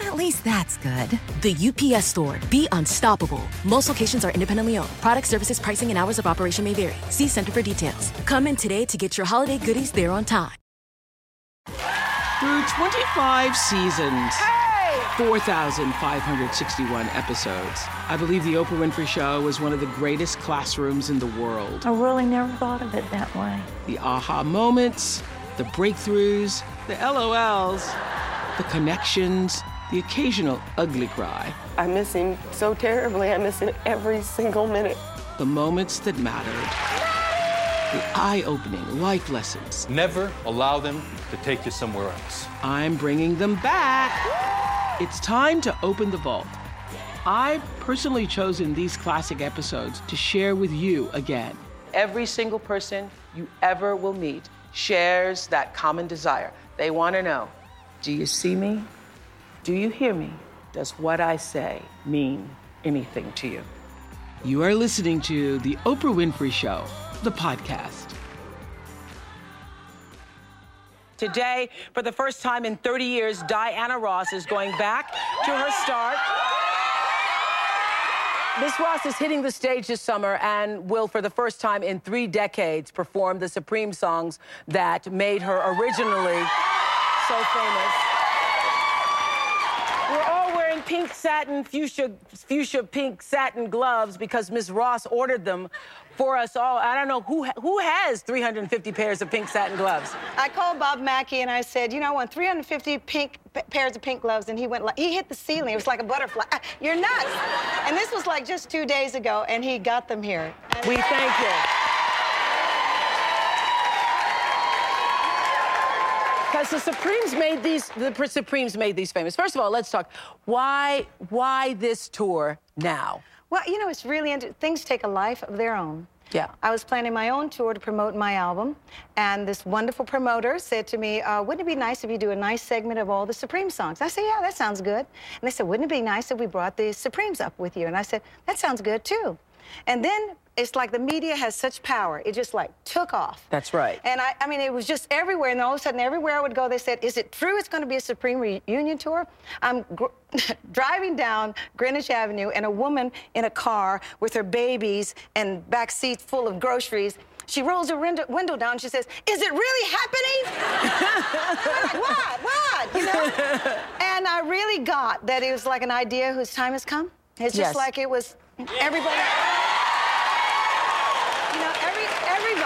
At least that's good. The UPS store. Be unstoppable. Most locations are independently owned. Product services, pricing, and hours of operation may vary. See Center for details. Come in today to get your holiday goodies there on time. Through 25 seasons, 4,561 episodes, I believe The Oprah Winfrey Show was one of the greatest classrooms in the world. I really never thought of it that way. The aha moments, the breakthroughs, the LOLs, the connections, the occasional ugly cry. I miss him so terribly. I miss him every single minute. The moments that mattered. The eye opening life lessons. Never allow them to take you somewhere else. I'm bringing them back. It's time to open the vault. I've personally chosen these classic episodes to share with you again. Every single person you ever will meet shares that common desire. They want to know do you see me? Do you hear me? Does what I say mean anything to you? You are listening to The Oprah Winfrey Show, the podcast. Today, for the first time in 30 years, Diana Ross is going back to her start. Miss Ross is hitting the stage this summer and will, for the first time in three decades, perform the Supreme songs that made her originally so famous. We're all wearing pink satin, fuchsia, fuchsia pink satin gloves because Miss Ross ordered them for us all. I don't know who who has 350 pairs of pink satin gloves. I called Bob Mackie and I said, you know, I want 350 pink pairs of pink gloves, and he went like he hit the ceiling. It was like a butterfly. Ah, You're nuts. And this was like just two days ago, and he got them here. And We thank you. Because the Supremes made these, the Supremes made these famous. First of all, let's talk. Why, why this tour now? Well, you know, it's really inter- things take a life of their own. Yeah. I was planning my own tour to promote my album, and this wonderful promoter said to me, uh, "Wouldn't it be nice if you do a nice segment of all the Supreme songs?" I said, "Yeah, that sounds good." And they said, "Wouldn't it be nice if we brought the Supremes up with you?" And I said, "That sounds good too." And then it's like the media has such power; it just like took off. That's right. And I, I mean, it was just everywhere. And all of a sudden, everywhere I would go, they said, Is it true it's going to be a Supreme reunion tour? I'm gr- driving down Greenwich Avenue, and a woman in a car with her babies and back seats full of groceries. She rolls her window, window down she says, Is it really happening? Like, what? What? You know? and I really got that it was like an idea whose time has come. It's just Yes. like it was everybody. You know, every,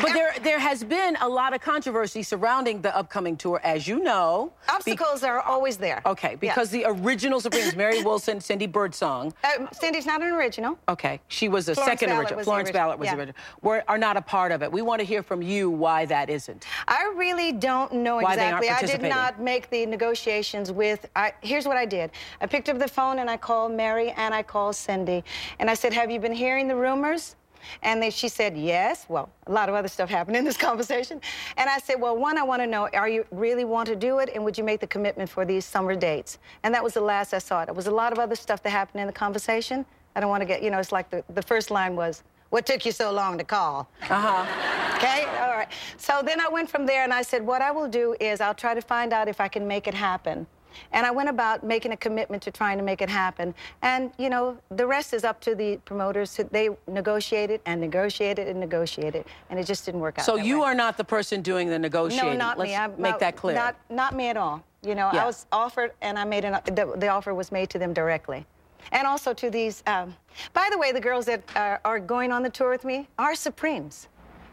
But there, there has been a lot of controversy surrounding the upcoming tour, as you know. Obstacles are always there. Okay, because the original Supremes, Mary Wilson, Cindy Birdsong. Uh, Cindy's not an original. Okay, she was a Florence second Ballard original. Florence original, Ballard was yeah. original. We're, not a part of it. We want to hear from you why that isn't. I really don't know Why exactly. I did not make the negotiations with. I, here's what I did. I picked up the phone and I called Mary and I called Cindy, and I said, "Have you been hearing the rumors?" And they, she said, "Yes." Well, a lot of other stuff happened in this conversation, and I said, "Well, one, I want to know: Are you really want to do it, and would you make the commitment for these summer dates?" And that was the last I saw it. It was a lot of other stuff that happened in the conversation. I don't want to get, you know, it's like the, the first line was, "What took you so long to call?" Uh-huh. Okay, all right. So then I went from there and I said, what I will do is I'll try to find out if I can make it happen. And I went about making a commitment to trying to make it happen. And, you know, the rest is up to the promoters. They negotiated and negotiated and negotiated, and it just didn't work out. So you way. are not the person doing the negotiating. No, not Let's me. I'm make that clear. Not, not me at all. You know, Yeah. I was offered, and I made an. The, the offer was made to them directly, and also to these. Um, by the way, the girls that are, are going on the tour with me are Supremes.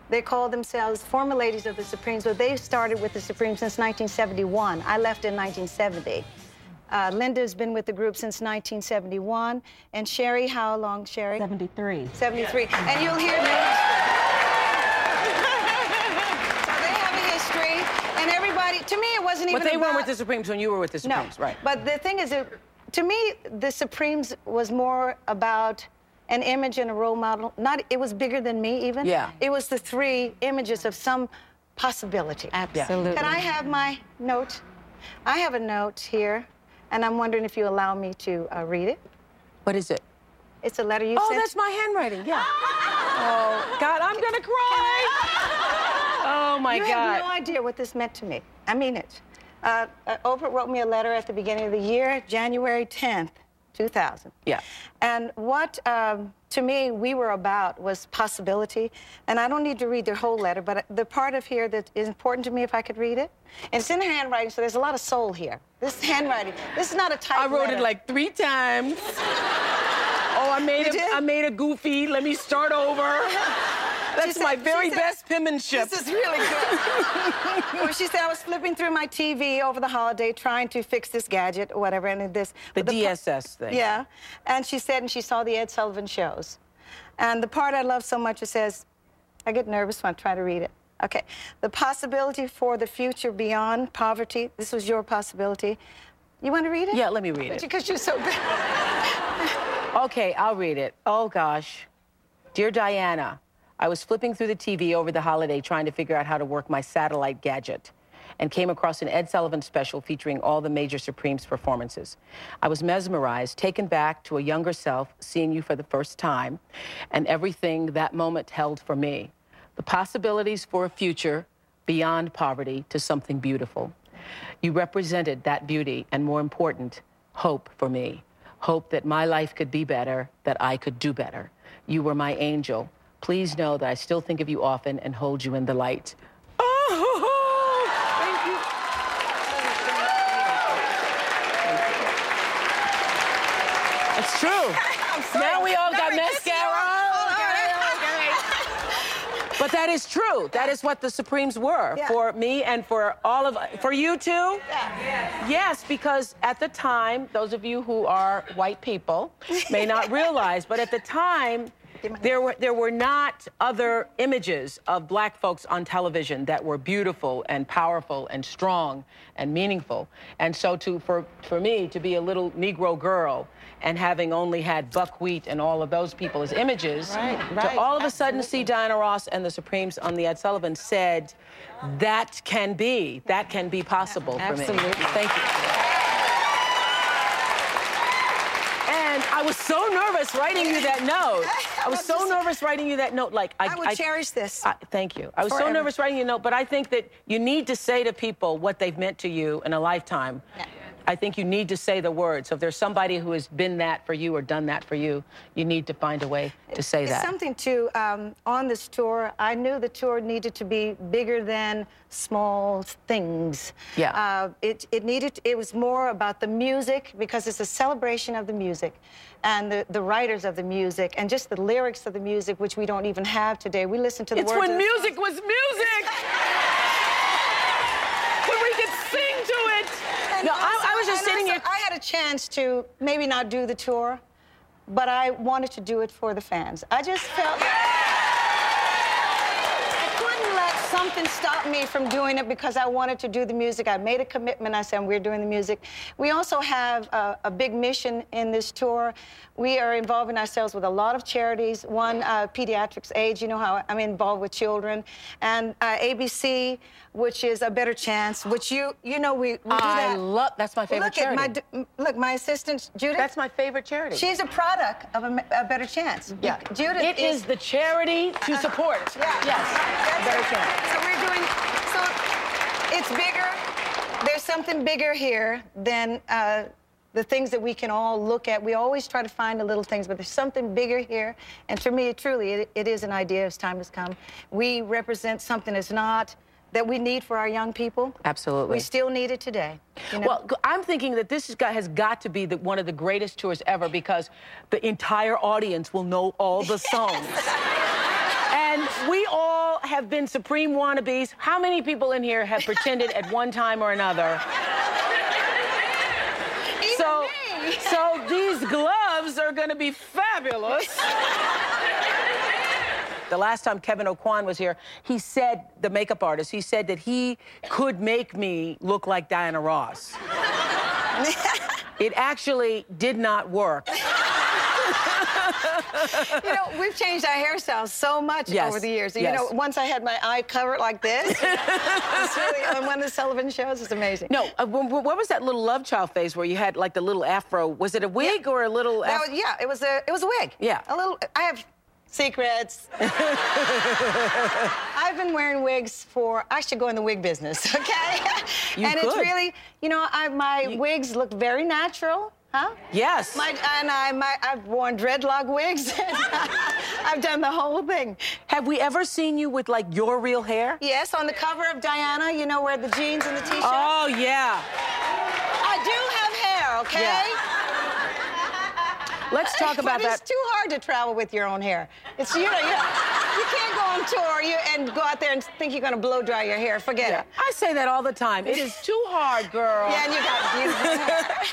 They call themselves former ladies of the Supremes, but they started with the Supremes since 1971. I left in 1970. Uh, Linda's been with the group since 1971, and Sherry, how long, Sherry? 73. 73. And you'll hear their so they have a history, and everybody, to me, it wasn't even But they weren't with the Supremes when you were with the no, Supremes, right? But the thing is, it, to me, the Supremes was more about an image and a role model. Not, it was bigger than me even. Yeah. It was the three images of some possibility. Absolutely. Can I have my note? I have a note here, and I'm wondering if you allow me to uh, read it. What is it? It's a letter you Oh, sent. that's my handwriting. Yeah. oh God, I'm gonna cry. Oh my you God. You have no idea what this meant to me. I mean it. Uh, uh, Oprah wrote me a letter at the beginning of the year, January 10th, 2000. Yeah. And what, um, to me, we were about was possibility. And I don't need to read the whole letter, but the part of here that is important to me, if I could read it, and it's in handwriting, so there's a lot of soul here. This handwriting, this is not a type I wrote letter. it like three times. Oh, I made You a, did? I made a goofy. Let me start over. That's said- my very said- best penmanship. This is really good. well, she said I was flipping through my TV over the holiday trying to fix this gadget or whatever, and this. The pa- DSS thing. Yeah, and she said, and she saw the Ed Sullivan shows, and the part I love so much it says, I get nervous when I try to read it. Okay, the possibility for the future beyond poverty. This was your possibility. You want to read it? Yeah, let me read it. Because you're so big. Okay, I'll read it. Oh, gosh. Dear Diana, I was flipping through the TV over the holiday trying to figure out how to work my satellite gadget and came across an Ed Sullivan special featuring all the major Supremes performances. I was mesmerized, taken back to a younger self, seeing you for the first time, and everything that moment held for me. The possibilities for a future beyond poverty to something beautiful. You represented that beauty and, more important, hope for me. Hope that my life could be better, that I could do better. You were my angel. Please know that I still think of you often and hold you in the light. Oh, thank you. It's true. Now we all got mascara. But that is true. That is what the Supremes were Yeah. for me and for all of for you too. Yeah. Yes, because at the time, those of you who are white people may not realize, but at the time, there were there were not other images of black folks on television that were beautiful and powerful and strong and meaningful. And so to for for me to be a little Negro girl and having only had buckwheat and all of those people as images, Right, to all of a sudden see Diana Ross and the Supremes on the Ed Sullivan said, that can be, that can be possible for me. Absolutely. Thank you. And I was so nervous writing you that note. I was so nervous writing you that note. Like I, I would cherish this. I- thank you. I was so nervous writing you a note, but I think that you need to say to people what they've meant to you in a lifetime. I think you need to say the words. So if there's somebody who has been that for you or done that for you, you need to find a way to say that. something to um, on this tour. I knew the tour needed to be bigger than small things. Yeah. Uh, it it needed. It was more about the music because it's a celebration of the music, and the the writers of the music, and just the lyrics of the music, which we don't even have today. We listen to the it's words. when the music was music. when we could sing to it. And no, I was just sitting here. I had a chance to maybe not do the tour, but I wanted to do it for the fans. I just felt. I couldn't let stopped me from doing it because I wanted to do the music. I made a commitment. I said, we're doing the music. We also have a, a big mission in this tour. We are involving ourselves with a lot of charities. One, uh, Pediatrics Age, you know how I'm involved with children. And uh, ABC, which is A Better Chance, which you, you know, we, we do I that. love. That's my favorite look charity. At my, look, my assistant, Judith. That's my favorite charity. She's a product of a, a better chance. Yeah. Judith It is the charity to support. Yeah. Yes. Better chance. So we're doing. So it's bigger. There's something bigger here than uh, the things that we can all look at. We always try to find the little things, but there's something bigger here. And for me, truly, it, it is an idea as time has come. We represent something that's not that we need for our young people. Absolutely. We still need it today. you know? Well, I'm thinking that this has got, has got to be the, one of the greatest tours ever because the entire audience will know all the songs. and we all have been supreme wannabes. How many people in here have pretended at one time or another? Even so, me. so these gloves are going to be fabulous. The last time Kevyn Aucoin was here, he said, the makeup artist, he said that he could make me look like Diana Ross. it actually did not work. You know, we've changed our hairstyles so much Yes, over the years. You yes. know, once I had my eye covered like this, really on one of the Sullivan shows. It's amazing. No, uh, wh- wh- what was that little love child phase where you had like the little afro? Was it a wig or a little? Af- was, yeah, it was a it was a wig. Yeah. a little. I have secrets. I've been wearing wigs for. I should go in the wig business, okay? You and it's really, you know, I, my wigs look very natural. Huh? yes. My, and I, my, I've worn dreadlock wigs. I've done the whole thing. Have we ever seen you with like your real hair? Yes, on the cover of Diana, you know, where the jeans and the t-shirt. Oh yeah. I do have hair, okay? Yeah. Let's talk about but it's too hard to travel with your own hair. It's you know you, you can't go on tour you, and go out there and think you're going to blow dry your hair. Forget Yeah, it. I say that all the time. It is too hard, girl. Yeah, and you got hair.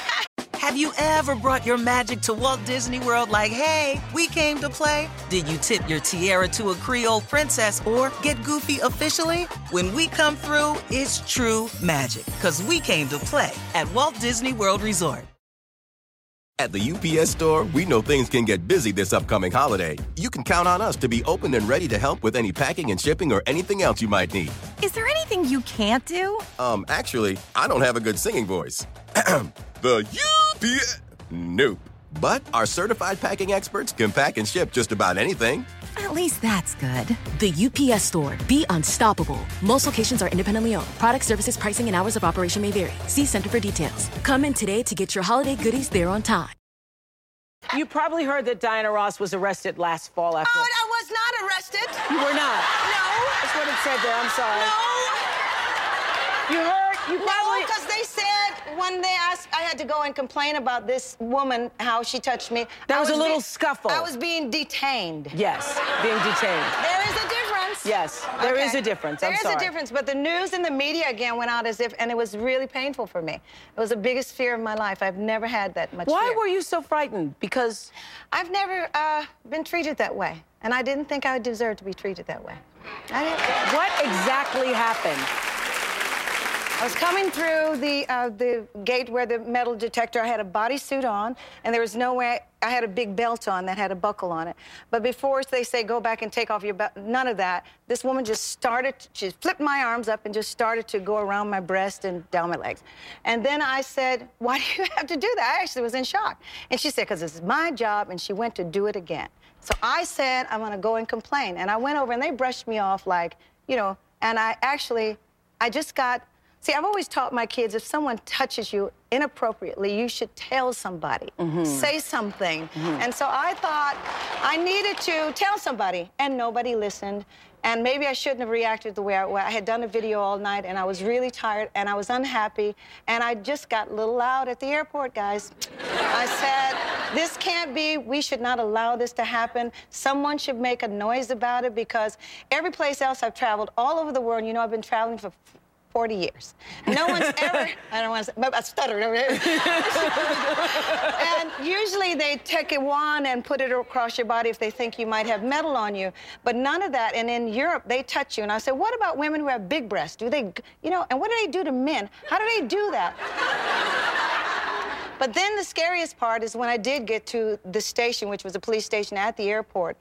Have you ever brought your magic to Walt Disney World like, hey, we came to play? Did you tip your tiara to a Creole princess or get goofy officially? When we come through, it's true magic, because we came to play at Walt Disney World Resort. At the UPS store, we know things can get busy this upcoming holiday. You can count on us to be open and ready to help with any packing and shipping or anything else you might need. Is there anything you can't do? Um, actually, I don't have a good singing voice. the UPS. Nope. But our certified packing experts can pack and ship just about anything. At least that's good. The UPS store. Be unstoppable. Most locations are independently owned. Product services, pricing, and hours of operation may vary. See Center for details. Come in today to get your holiday goodies there on time. You probably heard that Diana Ross was arrested last fall after. Oh, I was not arrested. You were not. No. That's what it said there. I'm sorry. No. You heard? You No, probably. because they said when they asked, I had to go and complain about this woman, how she touched me. There I was a little being- scuffle. I was being detained. Yes, being detained. There is a difference. Yes, there is a difference. I'm There is a difference, but the news and the media again went out as if, and it was really painful for me. It was the biggest fear of my life. I've never had that much Why fear. were you so frightened? Because I've never uh, been treated that way, and I didn't think I deserved to be treated that way. I didn't. what exactly happened? I was coming through the uh, the gate where the metal detector. I had a bodysuit on, and there was no way. I had a big belt on that had a buckle on it. But before they say go back and take off your belt, none of that. This woman just started. She flipped my arms up and just started to go around my breast and down my legs. And then I said, "Why do you have to do that?" I actually was in shock. And she said, "Because is my job," and she went to do it again. So I said, "I'm going to go and complain." And I went over, and they brushed me off like, you know. And I actually, I just got. See, I've always taught my kids if someone touches you, inappropriately, you should tell somebody, Mm-hmm. say something. And so I thought I needed to tell somebody, and nobody listened. And maybe I shouldn't have reacted the way I, I had done a video all night, and I was really tired, and I was unhappy, and I just got a little loud at the airport, guys. I said, this can't be. We should not allow this to happen. Someone should make a noise about it because every place else I've traveled, all over the world, you know, I've been traveling for 40 years. No one's ever, I don't want to say, but I stuttered and usually they take a wand and put it across your body if they think you might have metal on you. But none of that. And in Europe, they touch you. And I said, what about women who have big breasts? Do they, you know, and what do they do to men? How do they do that? But then the scariest part is when I did get to the station, which was a police station at the airport.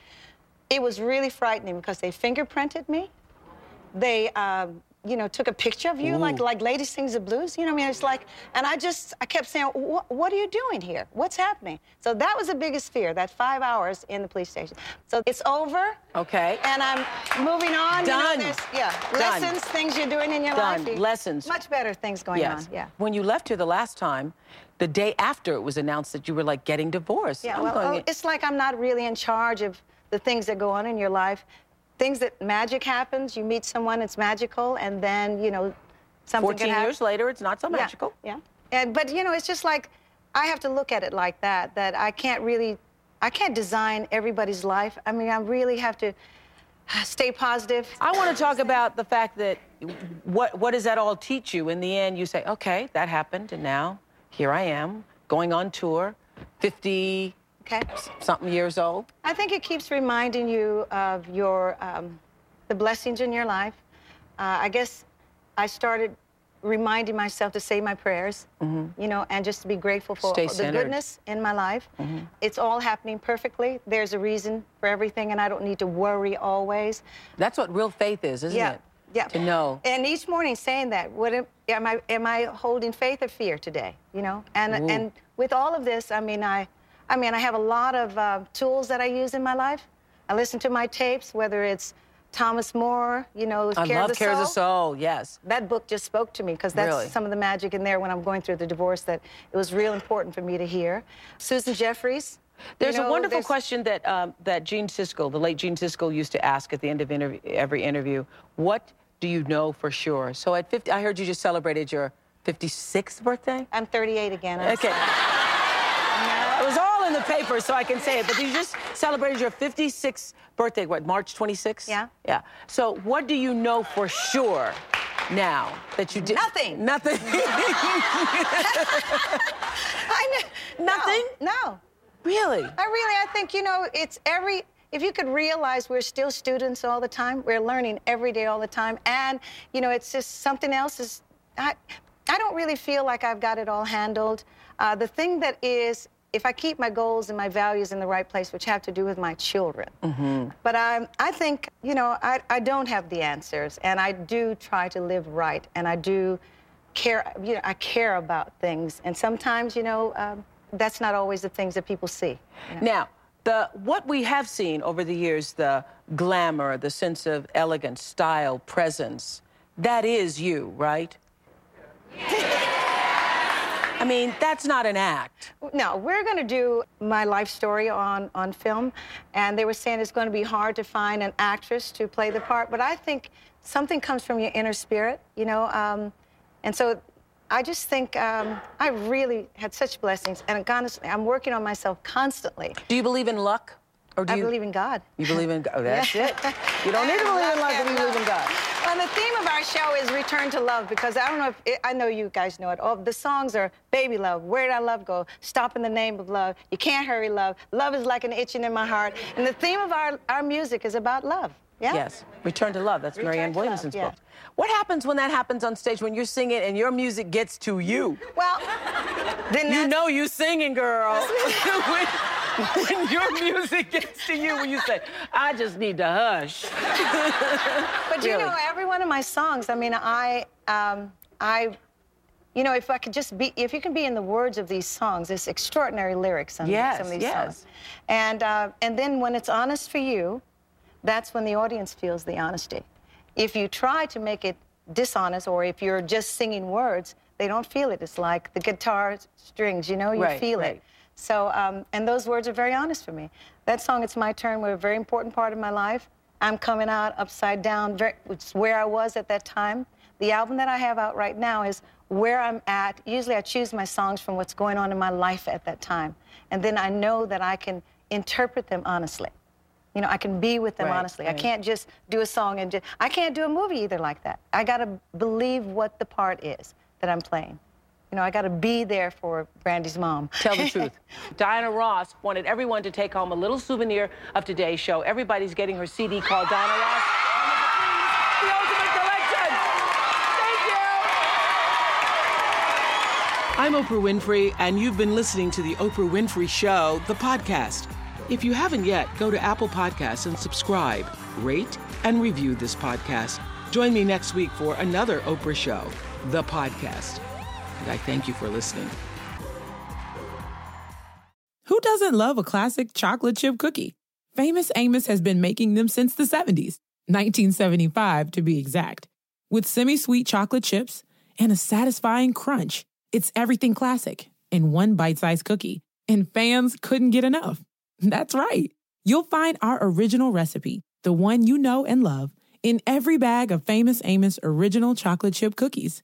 It was really frightening because they fingerprinted me. They, um, you know, took a picture of you, like like Lady Sings the Blues. You know, what I mean, it's like, and I just, I kept saying, what, what are you doing here? What's happening? So that was the biggest fear, that five hours in the police station. So it's over. Okay. And I'm moving on. You know, Done. yeah, Done. lessons, things you're doing in your Done. life. Lessons. Much better things going yes. on. Yeah. When you left here the last time, the day after it was announced that you were like getting divorced. Yeah, I'm well, oh, it's like I'm not really in charge of the things that go on in your life. Things that magic happens, you meet someone, it's magical, and then, you know, something 14 can happen. years later, it's not so magical. Yeah. Yeah. And, but, you know, it's just like, I have to look at it like that, that I can't really, I can't design everybody's life. I mean, I really have to stay positive. I want to talk about the fact that what what does that all teach you? In the end, you say, okay, that happened, and now here I am going on tour, 50 Okay. something years old. I think it keeps reminding you of your um, the blessings in your life. Uh, I guess I started reminding myself to say my prayers, you know, and just to be grateful for Mm-hmm. Stay the centered. Mm-hmm. goodness in my life. It's all happening perfectly. There's a reason for everything, and I don't need to worry always. That's what real faith is, isn't yeah. it? Yeah. To know. And each morning saying that, what am, am I am I holding faith or fear today? You know? And Ooh. and with all of this, I mean I I mean I have a lot of uh, tools that I use in my life. I listen to my tapes, whether it's Thomas Moore, you know, I Care love of the Care of the Soul. Soul, yes. That book just spoke to me because that's Really? some of the magic in there when I'm going through the divorce that it was real important for me to hear. Susan Jeffers. you There's a wonderful there's- question that um, that Gene Siskel, the late Gene Siskel, used to ask at the end of interv- every interview. What do you know for sure? So at 50, I heard you just celebrated your 56th birthday. I'm 38 again. I'm Okay. It was all in the paper, so I can say it. But you just celebrated your 56th birthday, what, March 26th? Yeah. Yeah. So what do you know for sure now that you did? Nothing. Nothing. I know. Nothing? No. no. really? I really, I think, you know, it's every, if you could realize we're still students all the time, we're learning every day all the time. And, you know, it's just something else is, I, I don't really feel like I've got it all handled. Uh, the thing that is, if I keep my goals and my values in the right place, which have to do with my children. But I, I think, you know, I, I don't have the answers, and I do try to live right, and I do care, you know, I care about things. And sometimes, you know, um, that's not always the things that people see. you know. Now, the what we have seen over the years, the glamour, the sense of elegance, style, presence, that is you, right? I mean, that's not an act. No, we're going to do my life story on, on film, and they were saying it's going to be hard to find an actress to play the part, but I think something comes from your inner spirit, you know, um, and so I just think um, I really had such blessings, and honestly, I'm working on myself constantly. Do you believe in luck? Or do I you, believe in God. You believe in God? Oh, that's Yeah. it. You don't need to believe in luck if you believe in God. Well, the theme of our show is return to love because I don't know if it, I know you guys know it. All the songs are "Baby Love," "Where Did I Love Go," "Stop in the Name of Love," "You Can't Hurry Love," "Love is like an itching in my heart," and the theme of our our music is about love. Yeah. Yes, Return to Love. That's Return Marianne to Love, Williamson's yeah. book. What happens when that happens on stage when you're singing and your music gets to you? Well, then You know you singing, girl. when, your music gets to you, when you say, "I just need to hush." But you know, every one of my songs, I mean, I, um, I, you know, if I could just be, if you can be in the words of these songs, it's extraordinary lyrics on Yes, some of these yes. songs. And, uh, and then when it's honest for you, that's when the audience feels the honesty. If you try to make it dishonest or if you're just singing words, They don't feel it. It's like the guitar strings, you know, you Right, feel right. it. So, um, and those words are very honest for me. That song, It's My Turn, were a very important part of my life. I'm coming out upside down, very, which is where I was at that time. The album that I have out right now is where I'm at. Usually I choose my songs from what's going on in my life at that time. And then I know that I can interpret them honestly. You know, I can be with them Right, honestly. I can't just do a song and just, I can't do a movie either like that. I got to believe what the part is that I'm playing. You know, I got to be there for Brandy's mom. Tell the truth. Diana Ross wanted everyone to take home a little souvenir of today's show. Everybody's getting her CD called Diana Ross. The Ultimate Collection. Thank you. I'm Oprah Winfrey, and you've been listening to The Oprah Winfrey Show, the podcast. If you haven't yet, go to Apple Podcasts and subscribe, rate, and review this podcast. Join me next week for another Oprah Show, the podcast. I thank you for listening. Who doesn't love a classic chocolate chip cookie? Famous Amos has been making them since the 70s, 1975 to be exact. With semi sweet chocolate chips and a satisfying crunch, it's everything classic in one bite sized cookie, and fans couldn't get enough. That's right. You'll find our original recipe, the one you know and love, in every bag of Famous Amos original chocolate chip cookies.